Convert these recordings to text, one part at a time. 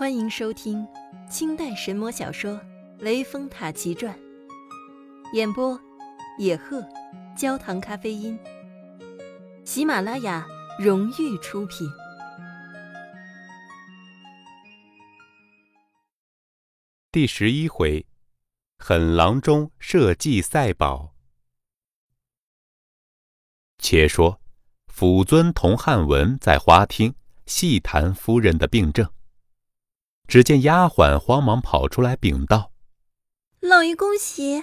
欢迎收听清代神魔小说《雷峰塔奇传》，演播：野鹤，焦糖咖啡因，喜马拉雅荣誉出品。第十一回，狠郎中设计赛宝。且说，辅尊同汉文在花厅细谈夫人的病症。只见丫鬟慌忙跑出来禀道：“老爷恭喜，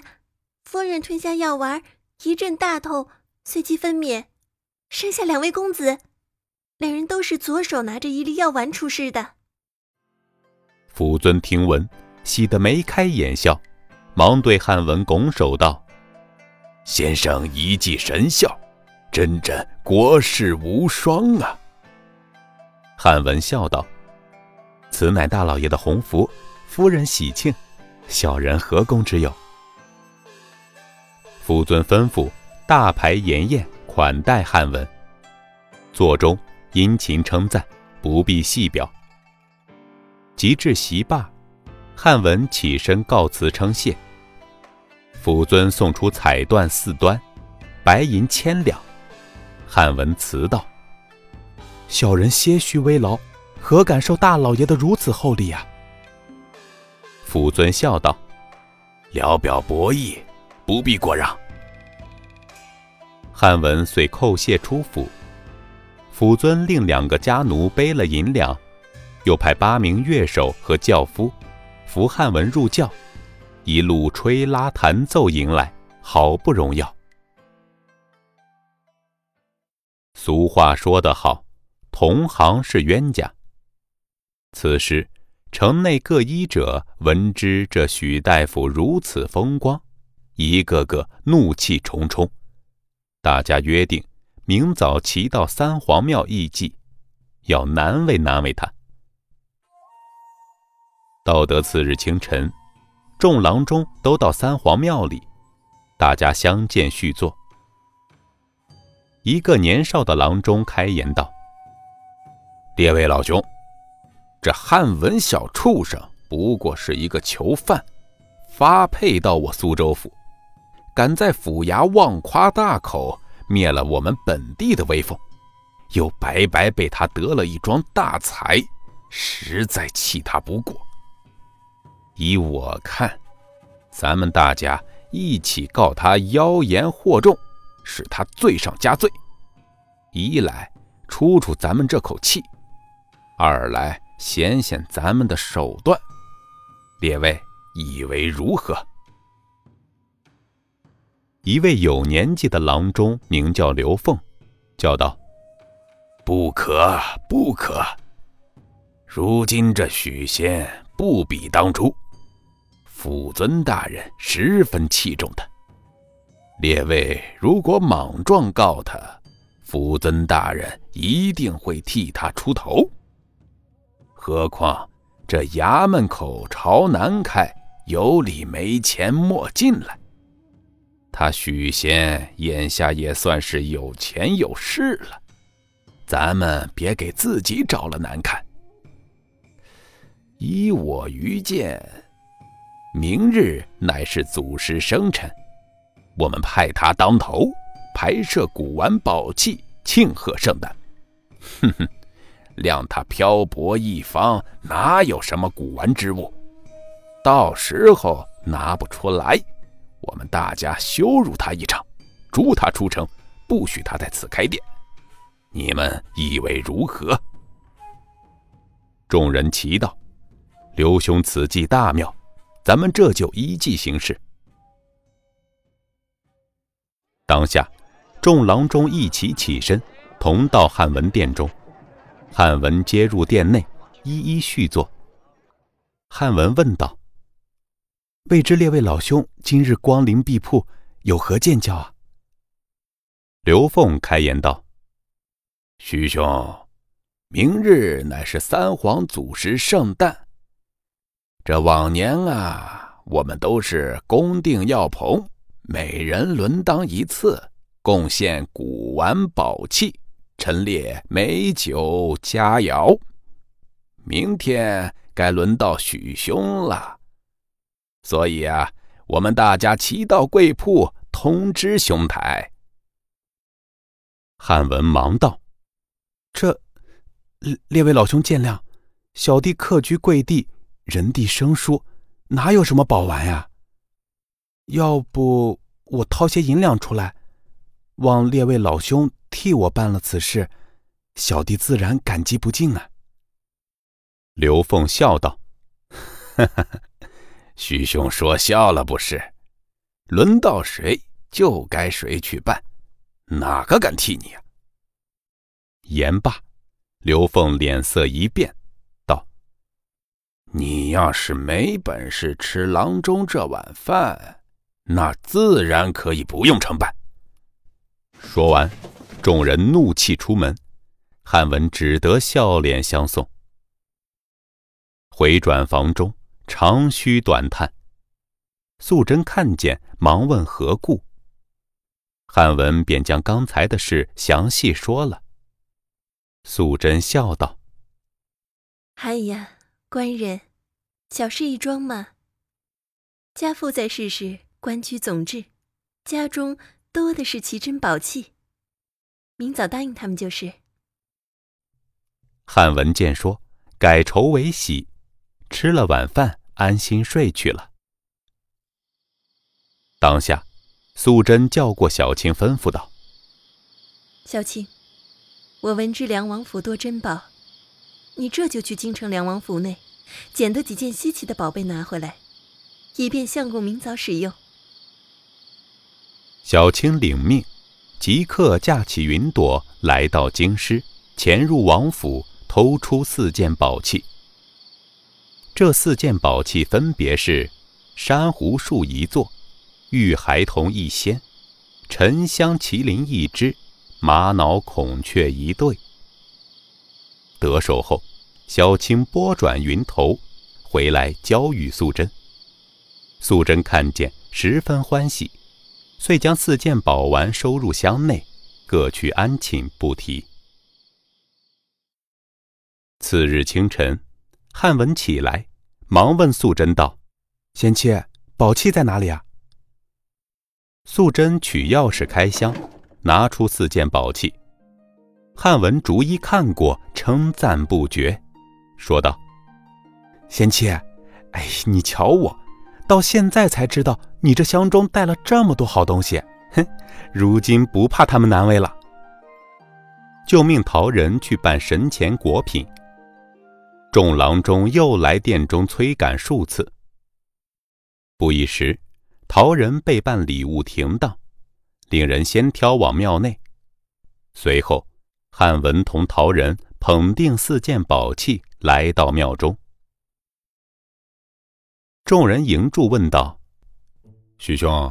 夫人吞下药丸，一阵大痛，随即分娩，生下两位公子。两人都是左手拿着一粒药丸出世的。”辅尊听闻，喜得眉开眼笑，忙对汉文拱手道：“先生一计神效，真真国士无双啊！”汉文笑道。此乃大老爷的鸿福，夫人喜庆，小人何功之有？夫尊吩咐大排筵宴款待汉文，座中殷勤称赞，不必细表。及至席罢，汉文起身告辞称谢。夫尊送出彩缎四端，白银千两。汉文辞道：“小人些许微劳。”何敢受大老爷的如此厚礼啊！福尊笑道：“聊表博弈，不必过让。”汉文遂叩谢出府。辅尊令两个家奴背了银两，又派八名乐手和轿夫扶汉文入轿，一路吹拉弹奏迎来，好不荣耀。俗话说得好，同行是冤家。此时，城内各医者闻知这许大夫如此风光，一个个怒气冲冲。大家约定，明早齐到三皇庙议祭，要难为难为他。到得次日清晨，众郎中都到三皇庙里，大家相见叙坐。一个年少的郎中开言道：“列位老兄。”这汉文小畜生不过是一个囚犯，发配到我苏州府，敢在府衙妄夸大口，灭了我们本地的威风，又白白被他得了一桩大财，实在气他不过。依我看，咱们大家一起告他妖言惑众，使他罪上加罪，一来出出咱们这口气，二来。显显咱们的手段，列位以为如何？一位有年纪的郎中名叫刘凤，叫道：“不可，不可！如今这许仙不比当初，辅尊大人十分器重他。列位如果莽撞告他，辅尊大人一定会替他出头。”何况这衙门口朝南开，有理没钱莫进来。他许仙眼下也算是有钱有势了，咱们别给自己找了难看。依我愚见，明日乃是祖师生辰，我们派他当头，拍摄古玩宝器，庆贺圣诞。哼哼。量他漂泊一方，哪有什么古玩之物？到时候拿不出来，我们大家羞辱他一场，逐他出城，不许他在此开店。你们以为如何？众人齐道：“刘兄此计大妙，咱们这就依计行事。”当下，众郎中一起起身，同到汉文殿中。汉文接入殿内，一一叙坐。汉文问道：“未知列位老兄今日光临敝铺，有何见教啊？”刘凤开言道：“徐兄，明日乃是三皇祖师圣诞。这往年啊，我们都是公定药棚，每人轮当一次，贡献古玩宝器。”陈列美酒佳肴，明天该轮到许兄了。所以啊，我们大家齐到贵铺通知兄台。汉文忙道：“这，列位老兄见谅，小弟客居贵地，人地生疏，哪有什么宝玩呀？要不我掏些银两出来，望列位老兄替我办了此事，小弟自然感激不尽啊。”刘凤笑道：“哈哈，徐兄说笑了不是？轮到谁就该谁去办。”哪个敢替你啊？言罢，刘凤脸色一变，道：“你要是没本事吃郎中这碗饭，那自然可以不用承办。”说完，众人怒气出门，汉文只得笑脸相送。回转房中，长吁短叹。素贞看见，忙问何故。汉文便将刚才的事详细说了。素贞笑道：“哎呀，官人，小事一桩嘛。家父在世时官居总制，家中多的是奇珍宝器，明早答应他们就是。”汉文见说，改愁为喜，吃了晚饭，安心睡去了。当下。素贞叫过小青，吩咐道：“小青，我闻知梁王府多珍宝，你这就去京城梁王府内，捡得几件稀奇的宝贝拿回来，以便相公明早使用。”小青领命，即刻驾起云朵，来到京师，潜入王府，偷出四件宝器。这四件宝器分别是珊瑚树一座。玉孩童一仙，沉香麒麟一只，玛瑙孔雀一对。得手后，小青拨转云头，回来交与素贞。素贞看见，十分欢喜，遂将四件宝丸收入箱内，各去安寝，不提。次日清晨，汉文起来，忙问素贞道：“贤妻，宝器在哪里啊？”素贞取钥匙开箱，拿出四件宝器。汉文逐一看过，称赞不绝，说道：“贤妻，哎，你瞧我，到现在才知道你这箱中带了这么多好东西。哼，如今不怕他们难为了，就命陶人去办神前果品。众郎中又来殿中催赶数次，不一时。陶人备办礼物停当，令人先挑往庙内。随后，汉文同陶人捧定四件宝器，来到庙中。众人迎住，问道：“徐兄，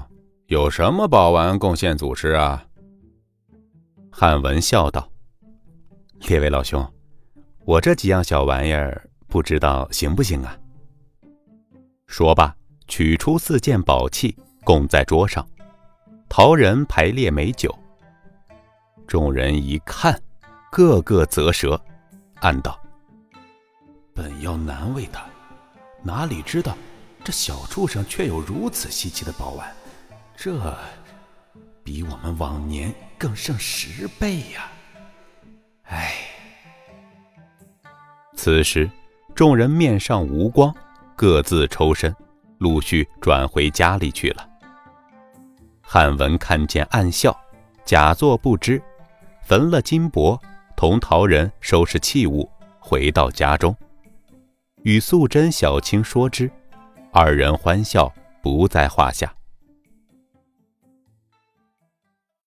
有什么宝丸贡献祖师啊？”汉文笑道：“列位老兄，我这几样小玩意儿，不知道行不行啊？”说罢。取出四件宝器，供在桌上。陶人排列美酒。众人一看，个个啧舌，暗道：“本要难为他，哪里知道这小畜生却有如此稀奇的宝丸，这比我们往年更胜十倍呀！”哎。此时，众人面上无光，各自抽身。陆续转回家里去了。汉文看见，暗笑，假作不知，焚了金箔，同陶人收拾器物，回到家中，与素贞、小青说之，二人欢笑不在话下。